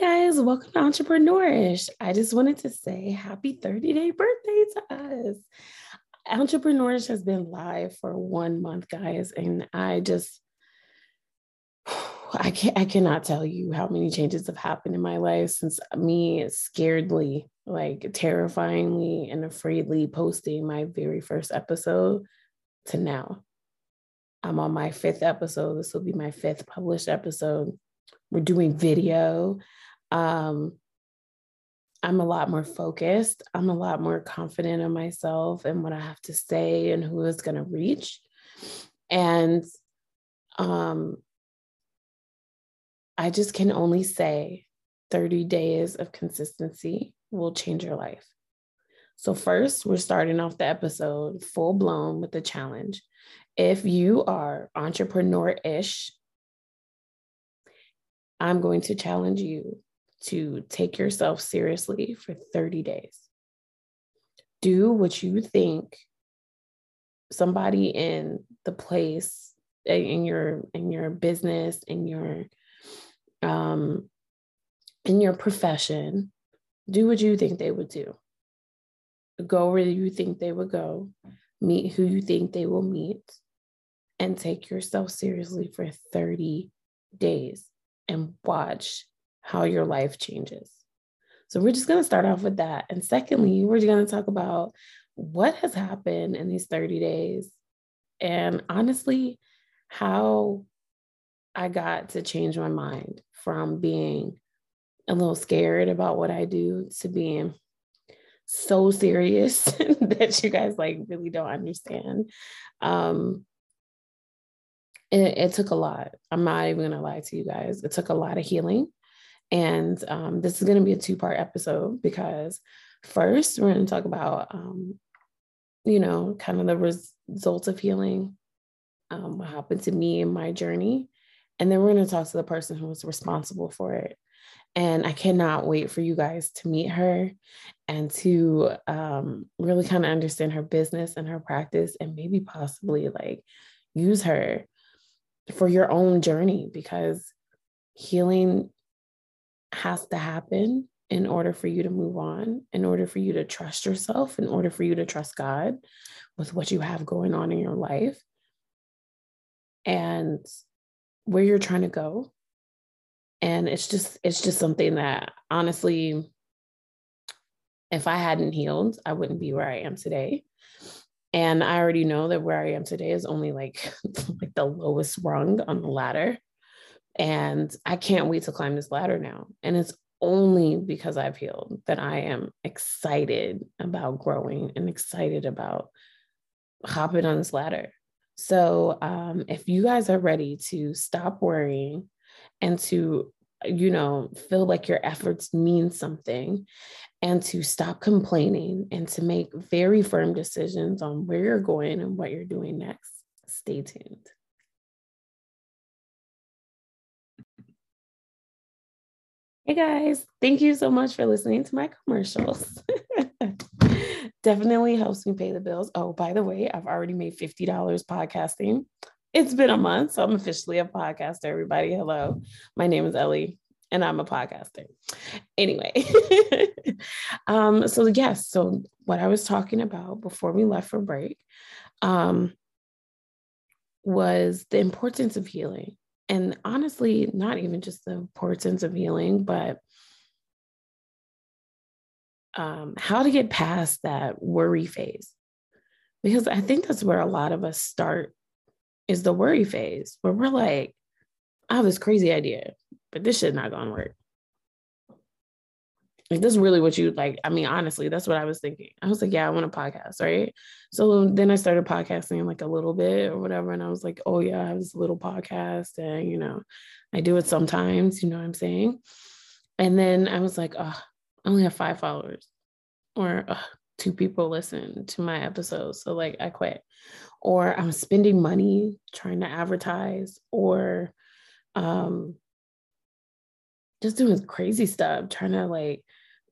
Guys, welcome to Entrepreneurish. I just wanted to say happy 30 day birthday to us. Entrepreneurish has been live for one month, guys, and I just I can I cannot tell you how many changes have happened in my life since me scaredly, like terrifyingly and afraidly posting my very first episode to now. I'm on my fifth episode. This will be my fifth published episode. We're doing video. Um, I'm a lot more focused. I'm a lot more confident in myself and what I have to say and who is going to reach. And um, I just can only say 30 days of consistency will change your life. So, first, we're starting off the episode full blown with the challenge. If you are entrepreneur ish, I'm going to challenge you to take yourself seriously for 30 days. Do what you think somebody in the place in your in your business in your um in your profession do what you think they would do go where you think they would go meet who you think they will meet and take yourself seriously for 30 days and watch how your life changes. So we're just going to start off with that. And secondly, we're going to talk about what has happened in these 30 days and honestly, how I got to change my mind from being a little scared about what I do to being so serious that you guys like really don't understand. Um, it, it took a lot. I'm not even gonna lie to you guys. It took a lot of healing. And um, this is going to be a two part episode because first, we're going to talk about, um, you know, kind of the res- results of healing, um, what happened to me in my journey. And then we're going to talk to the person who was responsible for it. And I cannot wait for you guys to meet her and to um, really kind of understand her business and her practice and maybe possibly like use her for your own journey because healing has to happen in order for you to move on, in order for you to trust yourself, in order for you to trust God with what you have going on in your life and where you're trying to go. And it's just, it's just something that honestly, if I hadn't healed, I wouldn't be where I am today. And I already know that where I am today is only like, like the lowest rung on the ladder. And I can't wait to climb this ladder now. And it's only because I've healed that I am excited about growing and excited about hopping on this ladder. So, um, if you guys are ready to stop worrying and to, you know, feel like your efforts mean something and to stop complaining and to make very firm decisions on where you're going and what you're doing next, stay tuned. Hey guys, thank you so much for listening to my commercials. Definitely helps me pay the bills. Oh, by the way, I've already made $50 podcasting. It's been a month, so I'm officially a podcaster, everybody. Hello, my name is Ellie and I'm a podcaster. Anyway, um, so yes, so what I was talking about before we left for break um, was the importance of healing and honestly, not even just the importance of healing, but um, how to get past that worry phase. Because I think that's where a lot of us start is the worry phase, where we're like, I have this crazy idea, but this shit not gonna work. This is really what you like. I mean, honestly, that's what I was thinking. I was like, yeah, I want a podcast, right? So then I started podcasting like a little bit or whatever. And I was like, oh yeah, I have this little podcast and you know, I do it sometimes, you know what I'm saying? And then I was like, oh, I only have five followers or uh, two people listen to my episodes. So like I quit. Or I'm spending money trying to advertise or um just doing crazy stuff, trying to like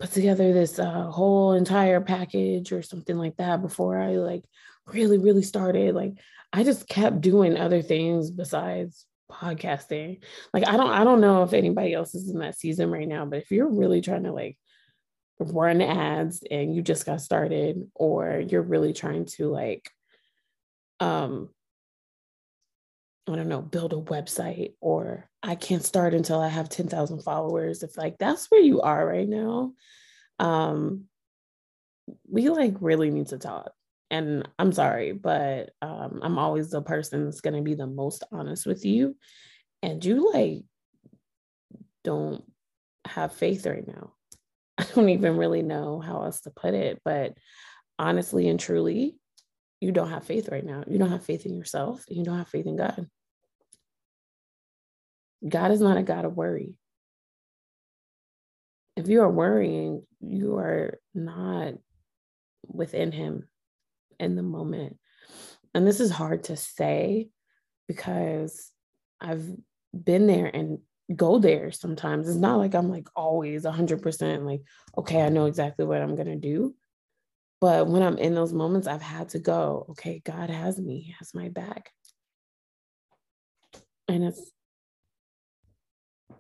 put together this uh, whole entire package or something like that before I like really, really started. Like I just kept doing other things besides podcasting. Like I don't I don't know if anybody else is in that season right now, but if you're really trying to like run ads and you just got started or you're really trying to like um I don't know, build a website or I can't start until I have 10,000 followers. If like that's where you are right now, um we like really need to talk. And I'm sorry, but um I'm always the person that's going to be the most honest with you and you like don't have faith right now. I don't even really know how else to put it, but honestly and truly, you don't have faith right now. You don't have faith in yourself. You don't have faith in God. God is not a God of worry. If you are worrying, you are not within Him in the moment. And this is hard to say because I've been there and go there sometimes. It's not like I'm like always 100% like, okay, I know exactly what I'm going to do. But when I'm in those moments, I've had to go, okay, God has me, He has my back. And it's,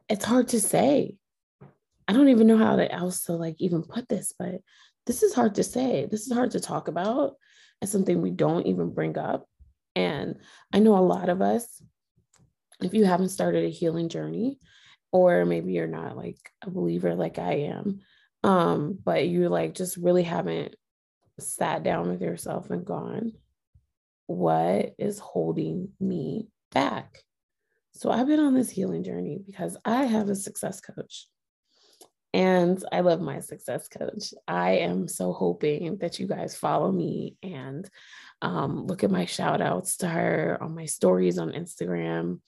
it's hard to say. I don't even know how to else to like even put this, but this is hard to say. This is hard to talk about. It's something we don't even bring up. And I know a lot of us, if you haven't started a healing journey, or maybe you're not like a believer like I am, um, but you like just really haven't sat down with yourself and gone, what is holding me back? So I've been on this healing journey because I have a success coach. And I love my success coach. I am so hoping that you guys follow me and um, look at my shout outs to her on my stories on Instagram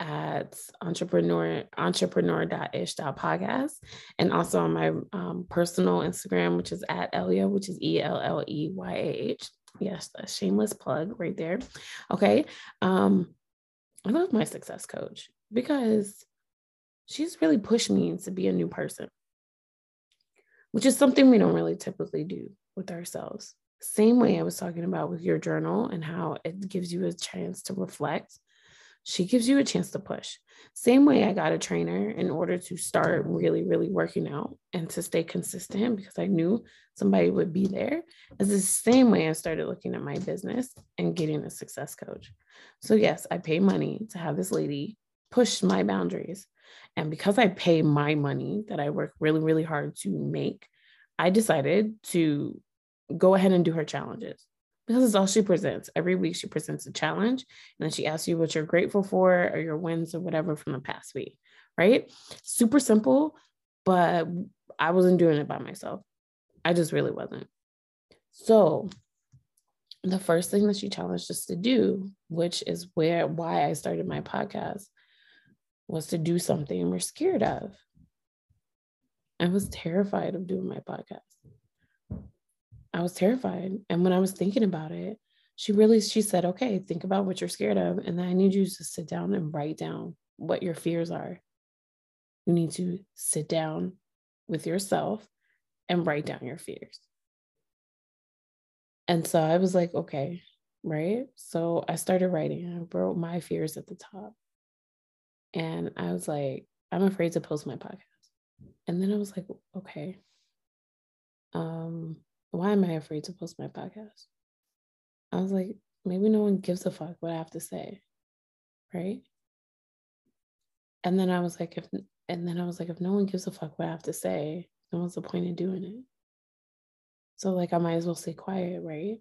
at entrepreneur entrepreneur.ish.podcast and also on my um, personal Instagram, which is at Elleyah, which is E L L E Y A H. Yes, a shameless plug right there. Okay. Um, I love my success coach because she's really pushed me to be a new person, which is something we don't really typically do with ourselves. Same way I was talking about with your journal and how it gives you a chance to reflect she gives you a chance to push. Same way I got a trainer in order to start really, really working out and to stay consistent because I knew somebody would be there. It's the same way I started looking at my business and getting a success coach. So, yes, I pay money to have this lady push my boundaries. And because I pay my money that I work really, really hard to make, I decided to go ahead and do her challenges because it's all she presents. Every week she presents a challenge and then she asks you what you're grateful for or your wins or whatever from the past week, right? Super simple, but I wasn't doing it by myself. I just really wasn't. So the first thing that she challenged us to do, which is where why I started my podcast, was to do something we're scared of. I was terrified of doing my podcast. I was terrified. And when I was thinking about it, she really she said, "Okay, think about what you're scared of and then I need you to sit down and write down what your fears are. You need to sit down with yourself and write down your fears." And so I was like, "Okay, right?" So I started writing. I wrote my fears at the top. And I was like, "I'm afraid to post my podcast." And then I was like, "Okay, um why am I afraid to post my podcast? I was like, maybe no one gives a fuck what I have to say. Right. And then I was like, if, and then I was like, if no one gives a fuck what I have to say, then what's the point in doing it? So, like, I might as well stay quiet. Right.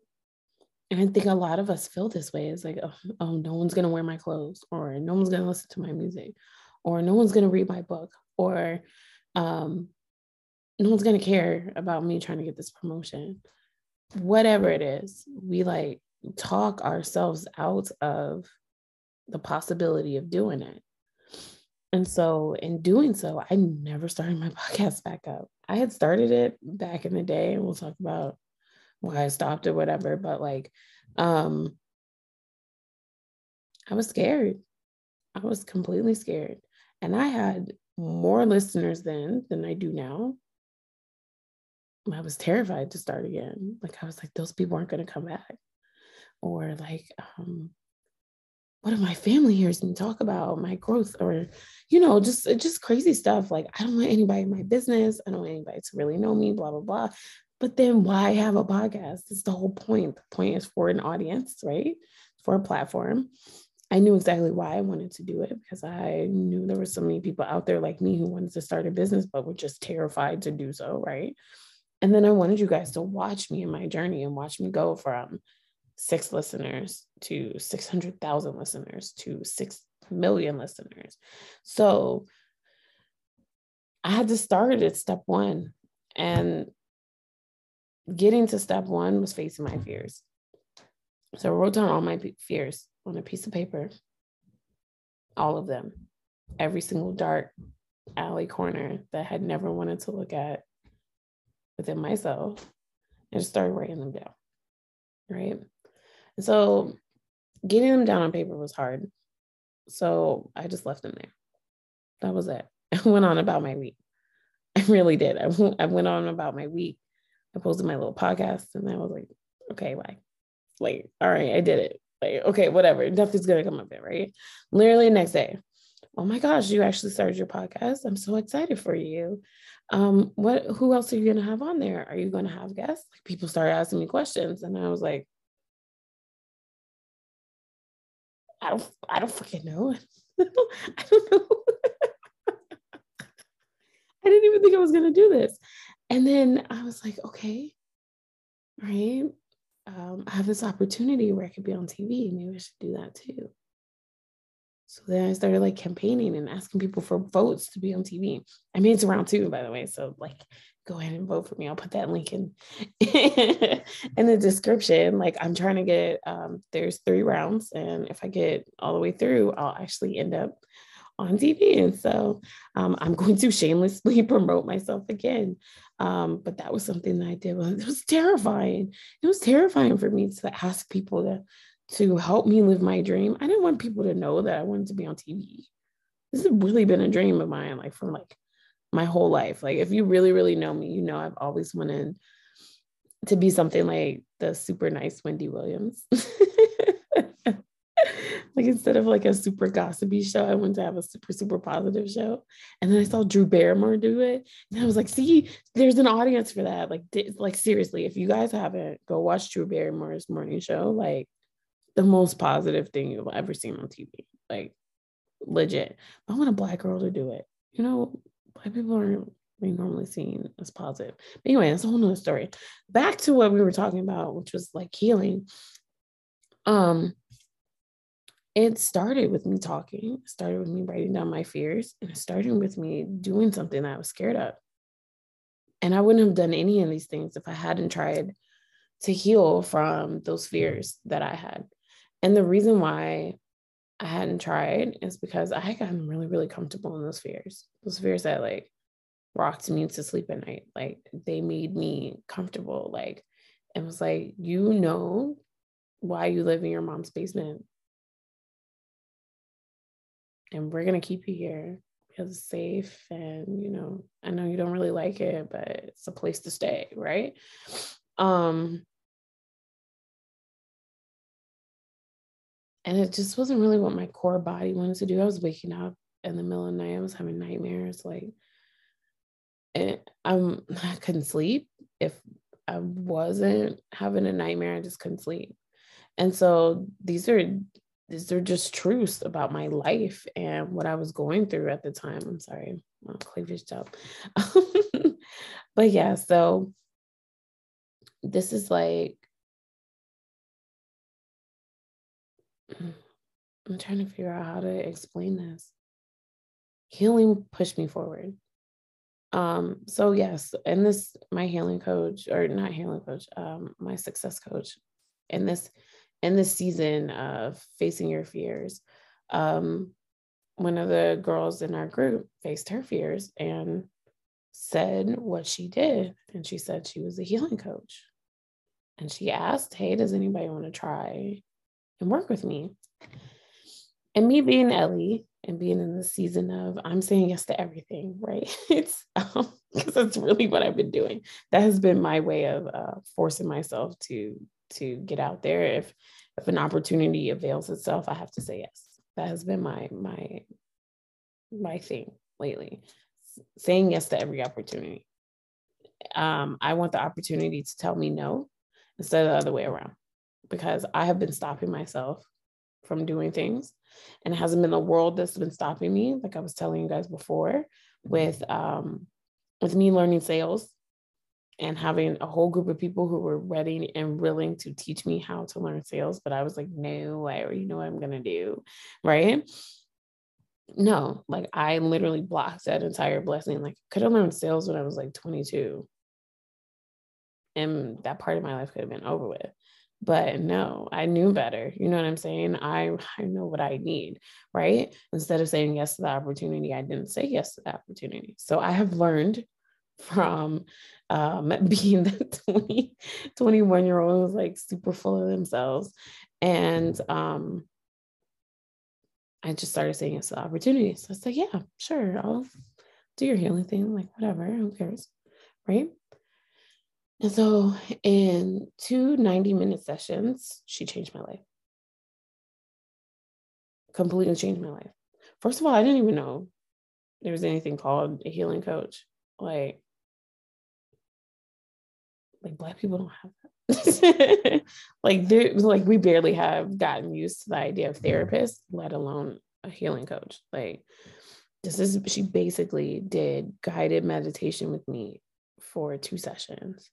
And I think a lot of us feel this way. It's like, oh, oh no one's going to wear my clothes, or no one's going to listen to my music, or no one's going to read my book, or um, no one's to care about me trying to get this promotion. Whatever it is, we like talk ourselves out of the possibility of doing it. And so, in doing so, I never started my podcast back up. I had started it back in the day, and we'll talk about why I stopped or whatever. But like, um, I was scared. I was completely scared. And I had more listeners then than I do now. I was terrified to start again. Like I was like, those people aren't going to come back, or like, um, what if my family hears me talk about my growth? Or you know just just crazy stuff. Like i don't want anybody in my business. I don't want anybody to really know me blah blah blah. But then why have a podcast? It's the whole point. The point is for an audience right? For a platform. I knew exactly why i wanted to do it because i knew there were so many people out there like me who wanted to start a business but were just terrified to do so right and then i wanted you guys to watch me in my journey and watch me go from six listeners to 600,000 listeners to 6 million listeners. So I had to start at step one. And getting to step one was facing my fears. So I wrote down all my fears on a piece of paper, all of them, every single dark alley corner that I had never wanted to look at within myself, and just started writing them down. Right. And so getting them down on paper was hard. So I just left them there. That was it. I went on about my week. I really did. I, I went on about my week. I posted my little podcast and I was like, okay, bye. Like, all right, I did it. Like, okay, whatever. Nothing's gonna come up there, right? Literally next day. Oh my gosh, you actually started your podcast. I'm so excited for you. Um, what who else are you gonna have on there? Are you gonna have guests? Like people started asking me questions, and I was like, I don't I don't fucking know. I don't know. I didn't even think I was gonna do this. And then I was like, okay, right. Um, I have this opportunity where I could be on TV. Maybe I should do that too. So then I started like campaigning and asking people for votes to be on TV. I mean, it's around two, by the way. So like go ahead and vote for me. I'll put that link in in the description. Like I'm trying to get um, there's three rounds, and if I get all the way through, I'll actually end up on TV. And so um, I'm going to shamelessly promote myself again. Um, but that was something that I did. It was terrifying. It was terrifying for me to ask people to to help me live my dream. I didn't want people to know that I wanted to be on TV. This has really been a dream of mine, like from like my whole life. Like if you really, really know me, you know I've always wanted to be something like the super nice Wendy Williams. like instead of like a super gossipy show, I wanted to have a super, super positive show. And then I saw Drew Barrymore do it. And I was like, see, there's an audience for that. Like, like seriously, if you guys haven't, go watch Drew Barrymore's morning show. Like the most positive thing you've ever seen on TV. Like legit. I want a black girl to do it. You know, black people aren't we normally seen as positive. But anyway, that's a whole nother story. Back to what we were talking about, which was like healing. Um, it started with me talking, it started with me writing down my fears, and it started with me doing something that I was scared of. And I wouldn't have done any of these things if I hadn't tried to heal from those fears that I had. And the reason why I hadn't tried is because I had gotten really, really comfortable in those fears. Those fears that like rocked me to sleep at night. Like they made me comfortable. Like it was like, you know why you live in your mom's basement. And we're gonna keep you here because it's safe. And you know, I know you don't really like it, but it's a place to stay, right? Um and it just wasn't really what my core body wanted to do. I was waking up in the middle of the night. I was having nightmares. Like, and I'm I couldn't sleep. If I wasn't having a nightmare, I just couldn't sleep. And so these are these are just truths about my life and what I was going through at the time. I'm sorry, my cleavage job. but yeah, so this is like I'm trying to figure out how to explain this. Healing pushed me forward. Um, so yes, and this my healing coach, or not healing coach, um, my success coach, in this in this season of facing your fears, um, one of the girls in our group faced her fears and said what she did. And she said she was a healing coach. And she asked, Hey, does anybody want to try and work with me. And me being Ellie and being in the season of I'm saying yes to everything, right? It's um, because that's really what I've been doing. That has been my way of uh, forcing myself to to get out there. If if an opportunity avails itself, I have to say yes. That has been my my my thing lately. saying yes to every opportunity. Um, I want the opportunity to tell me no instead of the other way around because I have been stopping myself from doing things. And it hasn't been the world that's been stopping me like I was telling you guys before with um with me learning sales and having a whole group of people who were ready and willing to teach me how to learn sales but I was like no I already know what I'm going to do right? No like I literally blocked that entire blessing. Like could have learned sales when I was like 22 and that part of my life could have been over with but no i knew better you know what i'm saying? I i know what i need right? Instead of saying yes to the opportunity i didn't say yes to the opportunity. So i have learned from um, being the 20 21 year old who's like super full of themselves and um i just started saying yes to opportunities so i said yeah sure i'll do your healing thing like whatever who cares? Right and so, in two 90 minute sessions, she changed my life. Completely changed my life. First of all, I didn't even know there was anything called a healing coach. Like, like black people don't have that. like there like we barely have gotten used to the idea of therapists, let alone a healing coach. Like this is she basically did guided meditation with me for two sessions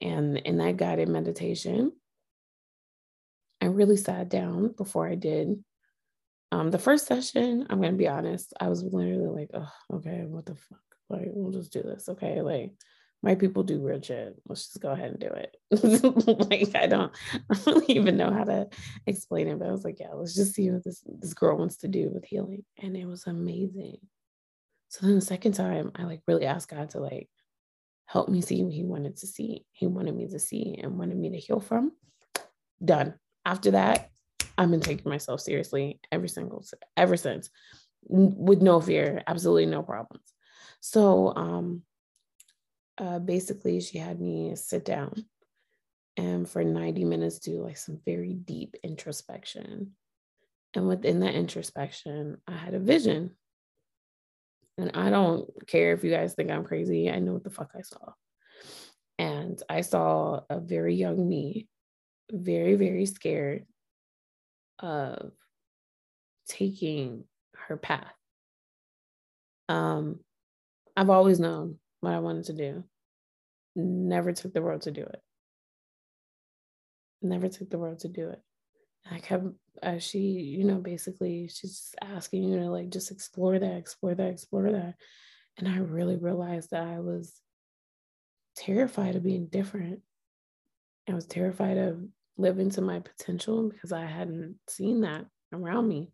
and in that guided meditation, I really sat down before I did. Um, the first session, I'm gonna be honest, I was literally like, oh, okay, what the fuck? Like, we'll just do this. Okay. Like my people do weird shit. Let's just go ahead and do it. like I don't, I don't even know how to explain it, but I was like, yeah, let's just see what this this girl wants to do with healing. And it was amazing. So then the second time, I like really asked God to like helped me see what he wanted to see. He wanted me to see and wanted me to heal from. Done. After that, I've been taking myself seriously every single ever since with no fear, absolutely no problems. So um uh basically she had me sit down and for 90 minutes do like some very deep introspection. And within that introspection, I had a vision and I don't care if you guys think I'm crazy. I know what the fuck I saw. And I saw a very young me, very, very scared of taking her path. Um, I've always known what I wanted to do. Never took the road to do it. Never took the road to do it. I kept uh, she, you know, basically she's asking you to like just explore that, explore that, explore that. And I really realized that I was terrified of being different. I was terrified of living to my potential because I hadn't seen that around me.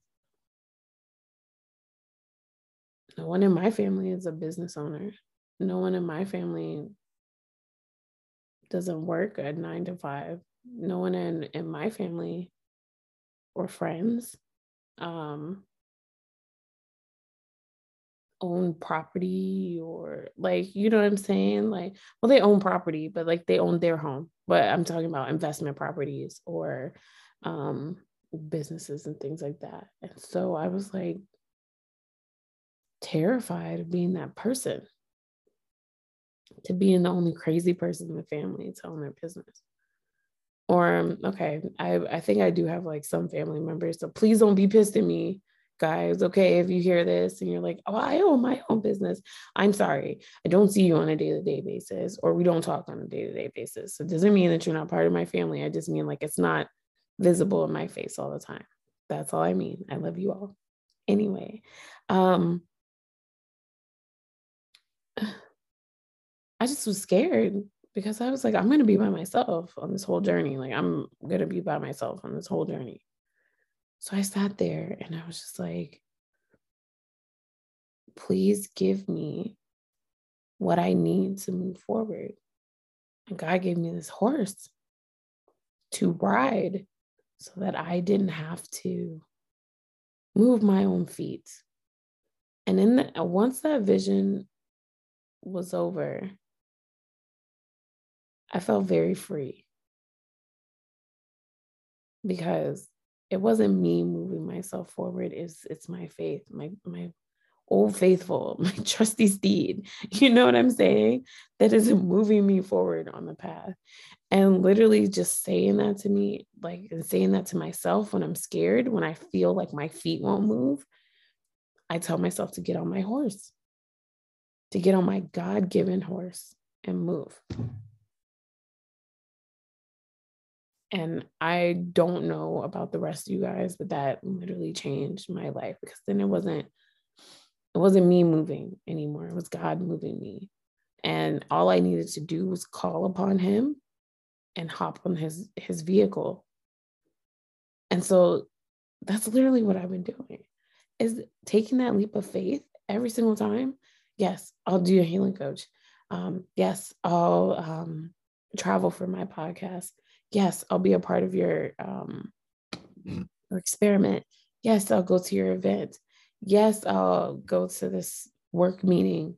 No one in my family is a business owner. No one in my family doesn't work at nine to five. No one in, in my family or friends um own property or like you know what i'm saying? Like well they own property but like they own their home. But i'm talking about investment properties or um businesses and things like that. And so i was like terrified of being that person to being the only crazy person in the family to own their business or um, okay, I, I think I do have like some family members. So please don't be pissed at me, guys. Okay, if you hear this and you're like, oh, I own my own business. I'm sorry. I don't see you on a day-to-day basis, or we don't talk on a day-to-day basis. So it doesn't mean that you're not part of my family. I just mean like it's not visible in my face all the time. That's all I mean. I love you all. Anyway, um, I just was scared because I was like, I'm going to be by myself on this whole journey. Like, I'm going to be by myself on this whole journey. So I sat there and I was just like, please give me what I need to move forward. And God gave me this horse to ride so that I didn't have to move my own feet. And then once that vision was over, I felt very free. because it wasn't me moving myself forward it's it's my faith my my old faithful my trusty steed you know what i'm saying? That is moving me forward on the path. And literally just saying that to me like and saying that to myself when i'm scared when i feel like my feet won't move i tell myself to get on my horse to get on my god-given horse and move And I don't know about the rest of you guys, but that literally changed my life because then it wasn't it wasn't me moving anymore. It was God moving me. And all I needed to do was call upon him and hop on his his vehicle. And so that's literally what I've been doing is taking that leap of faith every single time. Yes, I'll do a healing coach. Um, yes, I'll um, travel for my podcast yes i'll be a part of your um experiment. Yes i'll go to your event. Yes i'll go to this work meeting.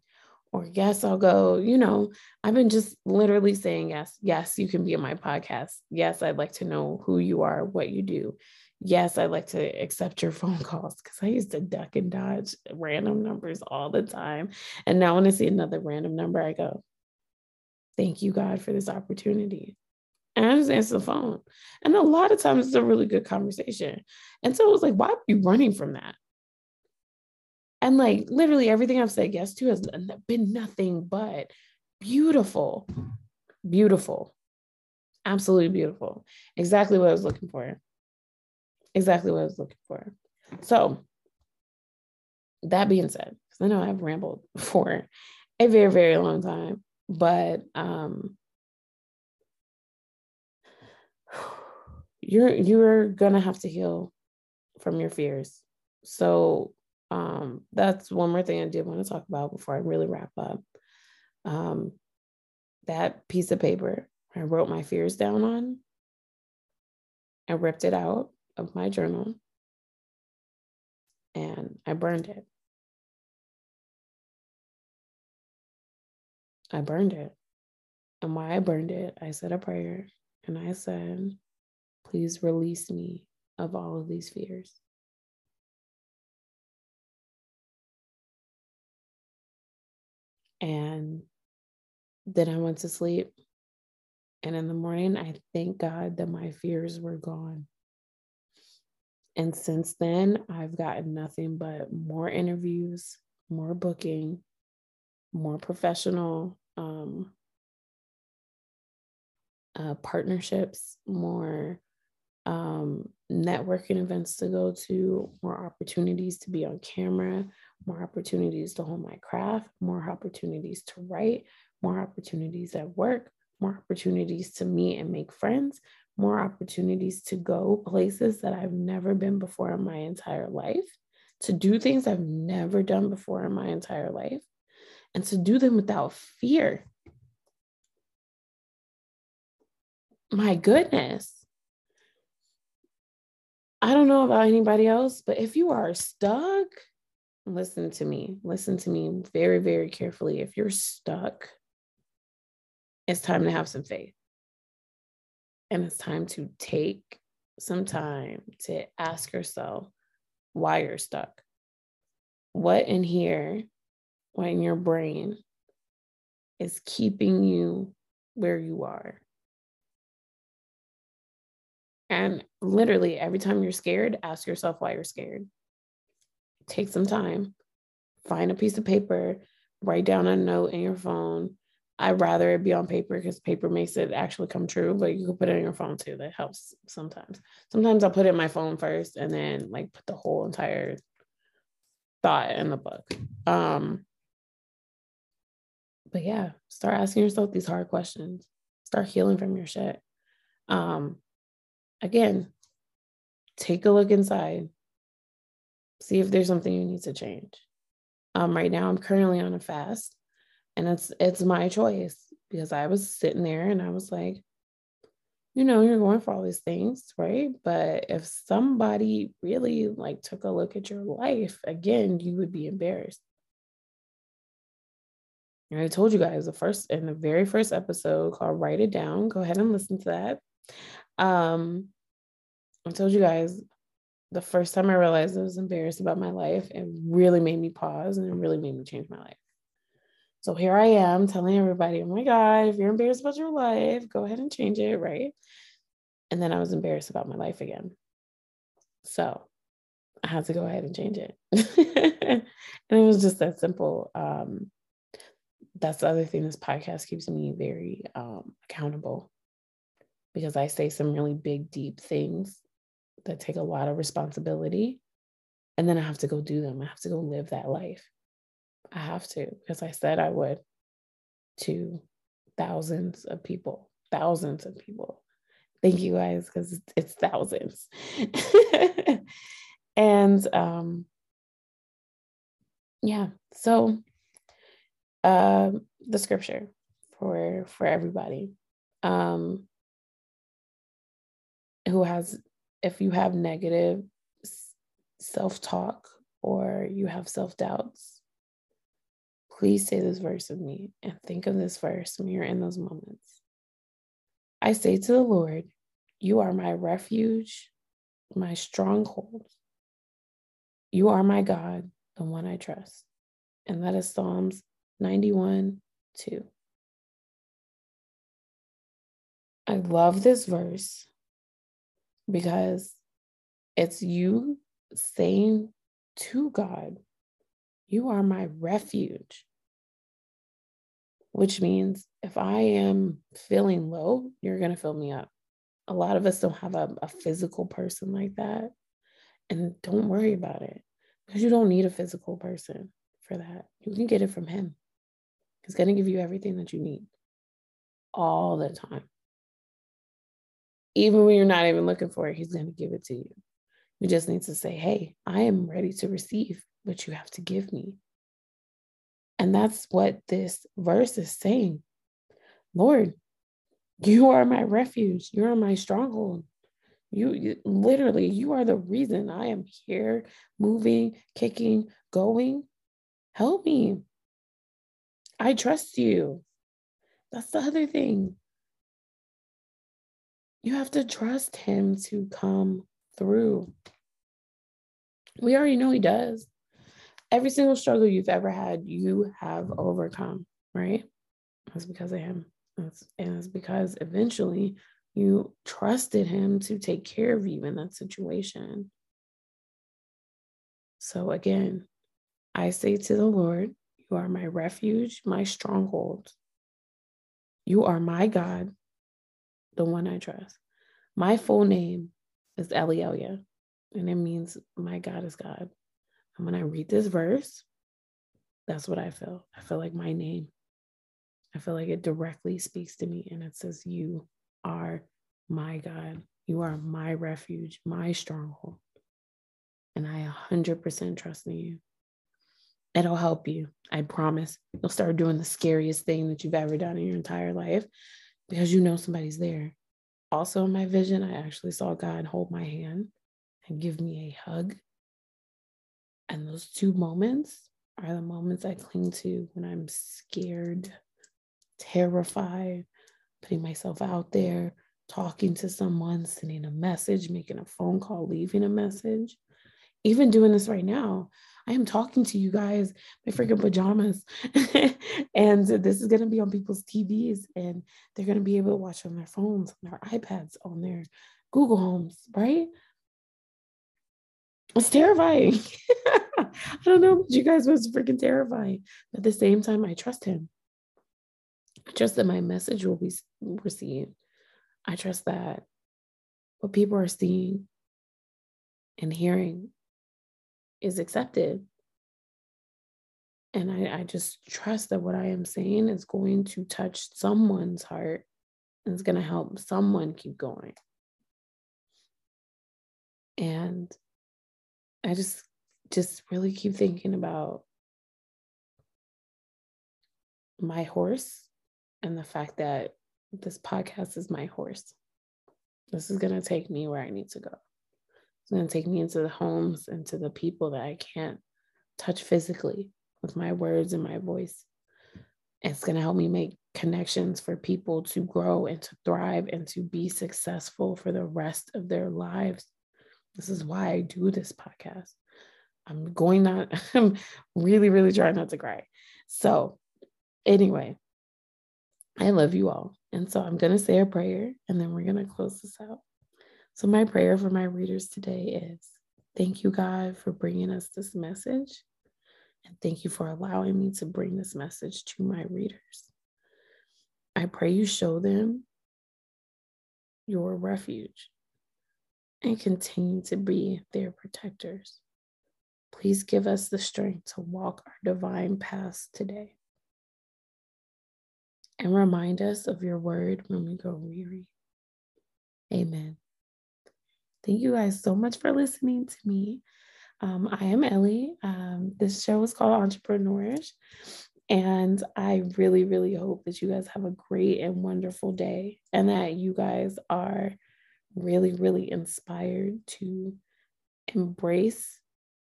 Or yes i'll go you know i've been just literally saying yes. Yes you can be on my podcast. Yes i'd like to know who you are what you do. Yes i'd like to accept your phone calls because i used to duck and dodge random numbers all the time. And now when i see another random number i go thank you god for this opportunity and I just answer the phone. And a lot of times it's a really good conversation. And so it was like, why are you running from that? And like literally everything I've said yes to has been nothing but beautiful, beautiful, absolutely beautiful. Exactly what I was looking for. Exactly what I was looking for. So, that being said, because I know I've rambled for a very, very long time, but um, you're you're gonna have to heal from your fears. So um, that's one more thing I did want to talk about before I really wrap up. Um, that piece of paper I wrote my fears down on. I ripped it out of my journal and I burned it. I burned it. And why I burned it, I said a prayer and I said, Please release me of all of these fears. And then I went to sleep. And in the morning, I thank God that my fears were gone. And since then, I've gotten nothing but more interviews, more booking, more professional um, uh, partnerships, more um, networking events to go to, more opportunities to be on camera, more opportunities to hold my craft, more opportunities to write, more opportunities at work, more opportunities to meet and make friends, more opportunities to go places that I've never been before in my entire life, to do things I've never done before in my entire life, and to do them without fear. My goodness. I don't know about anybody else, but if you are stuck, listen to me. Listen to me very, very carefully. If you're stuck, it's time to have some faith. And it's time to take some time to ask yourself why you're stuck. What in here, what in your brain is keeping you where you are? And literally, every time you're scared, ask yourself why you're scared. Take some time, find a piece of paper, write down a note in your phone. I'd rather it be on paper because paper makes it actually come true, but you can put it on your phone too. That helps sometimes. Sometimes I'll put it in my phone first and then like put the whole entire thought in the book. Um, but yeah, start asking yourself these hard questions. Start healing from your shit. Um, again, take a look inside, see if there's something you need to change. Um, right now, I'm currently on a fast, and it's it's my choice because I was sitting there and I was like, you know, you're going for all these things, right? But if somebody really like took a look at your life, again, you would be embarrassed. And I told you guys the first in the very first episode called Write It Down. Go ahead and listen to that. Um, I told you guys the first time I realized I was embarrassed about my life, it really made me pause and it really made me change my life. So here I am telling everybody, oh my God, if you're embarrassed about your life, go ahead and change it, right? And then I was embarrassed about my life again. So I had to go ahead and change it. and it was just that simple. Um, that's the other thing this podcast keeps me very um, accountable because I say some really big, deep things that take a lot of responsibility. And then I have to go do them. I have to go live that life. I have to because I said I would to thousands of people, thousands of people. Thank you guys because it's thousands. and um, yeah, so um, the scripture for for everybody um, who has if you have negative self-talk or you have self-doubts please say this verse with me and think of this verse when you're in those moments. I say to the lord you are my refuge my stronghold. You are my god the one i trust. And that is psalms 91 2 i love this verse because it's you saying to God, You are my refuge. Which means if I am feeling low, you're going to fill me up. A lot of us don't have a, a physical person like that. And don't worry about it because you don't need a physical person for that. You can get it from Him. He's going to give you everything that you need all the time even when you're not even looking for it, he's going to give it to you. You just need to say, Hey, I am ready to receive what you have to give me. And that's what this verse is saying. Lord, you are my refuge. You are my stronghold. You, you, literally, you are the reason I am here, moving, kicking, going. Help me. I trust you. That's the other thing. You have to trust Him to come through. We already know He does. Every single struggle you've ever had, you have overcome, right? That's because of Him. That's, and it's because eventually you trusted Him to take care of you in that situation. So again, I say to the Lord, You are my refuge, my stronghold. You are my God, the one I trust. My full name is Elielia, and it means my God is God. And when I read this verse, that's what I feel. I feel like my name. I feel like it directly speaks to me and it says, You are my God. You are my refuge, my stronghold. And I 100% trust in you. It'll help you. I promise. You'll start doing the scariest thing that you've ever done in your entire life because you know somebody's there. Also, in my vision, I actually saw God hold my hand and give me a hug. And those two moments are the moments I cling to when I'm scared, terrified, putting myself out there, talking to someone, sending a message, making a phone call, leaving a message. Even doing this right now, I am talking to you guys, my mm-hmm. freaking pajamas. and this is going to be on people's TVs and they're going to be able to watch on their phones, on their iPads, on their Google Homes, right? It's terrifying. I don't know, but you guys was freaking terrifying. At the same time, I trust him. I trust that my message will be received. I trust that what people are seeing and hearing is accepted. And I, I just trust that what I am saying is going to touch someone's heart and it's going to help someone keep going. And I just just really keep thinking about my horse and the fact that this podcast is my horse. This is going to take me where I need to go. It's going to take me into the homes and to the people that I can't touch physically with my words and my voice. It's going to help me make connections for people to grow and to thrive and to be successful for the rest of their lives. This is why I do this podcast. I'm going not, I'm really, really trying not to cry. So, anyway, I love you all. And so I'm going to say a prayer and then we're going to close this out. So, my prayer for my readers today is thank you, God, for bringing us this message. And thank you for allowing me to bring this message to my readers. I pray you show them your refuge and continue to be their protectors. Please give us the strength to walk our divine paths today. And remind us of your word when we go weary. Amen. Thank you guys so much for listening to me. Um, I am Ellie. Um, this show is called Entrepreneurish. And I really, really hope that you guys have a great and wonderful day and that you guys are really, really inspired to embrace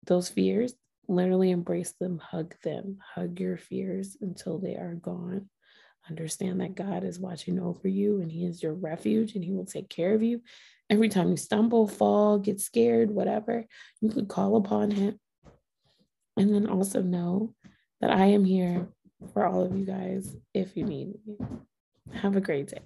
those fears, literally embrace them, hug them, hug your fears until they are gone. Understand that God is watching over you and He is your refuge and He will take care of you. Every time you stumble, fall, get scared, whatever, you could call upon Him. And then also know that I am here for all of you guys if you need me. Have a great day.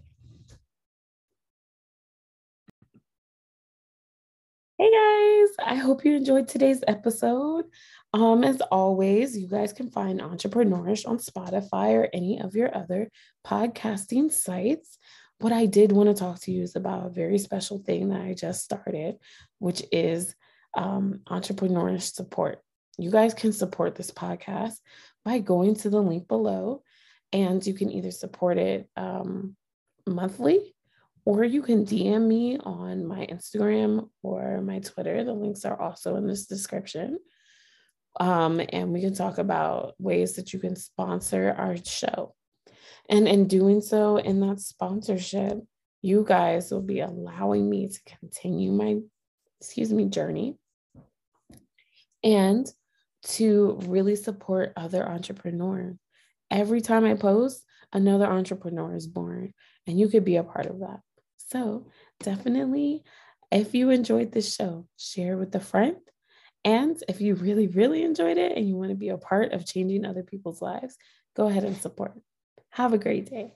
Hey guys, I hope you enjoyed today's episode. Um, as always, you guys can find Entrepreneurish on Spotify or any of your other podcasting sites. What I did want to talk to you is about a very special thing that I just started, which is um, Entrepreneurish support. You guys can support this podcast by going to the link below, and you can either support it um, monthly or you can DM me on my Instagram or my Twitter. The links are also in this description. Um, and we can talk about ways that you can sponsor our show. And in doing so, in that sponsorship, you guys will be allowing me to continue my, excuse me, journey and to really support other entrepreneurs. Every time I post, another entrepreneur is born, and you could be a part of that. So, definitely, if you enjoyed this show, share with a friend. And if you really, really enjoyed it and you want to be a part of changing other people's lives, go ahead and support. Have a great day.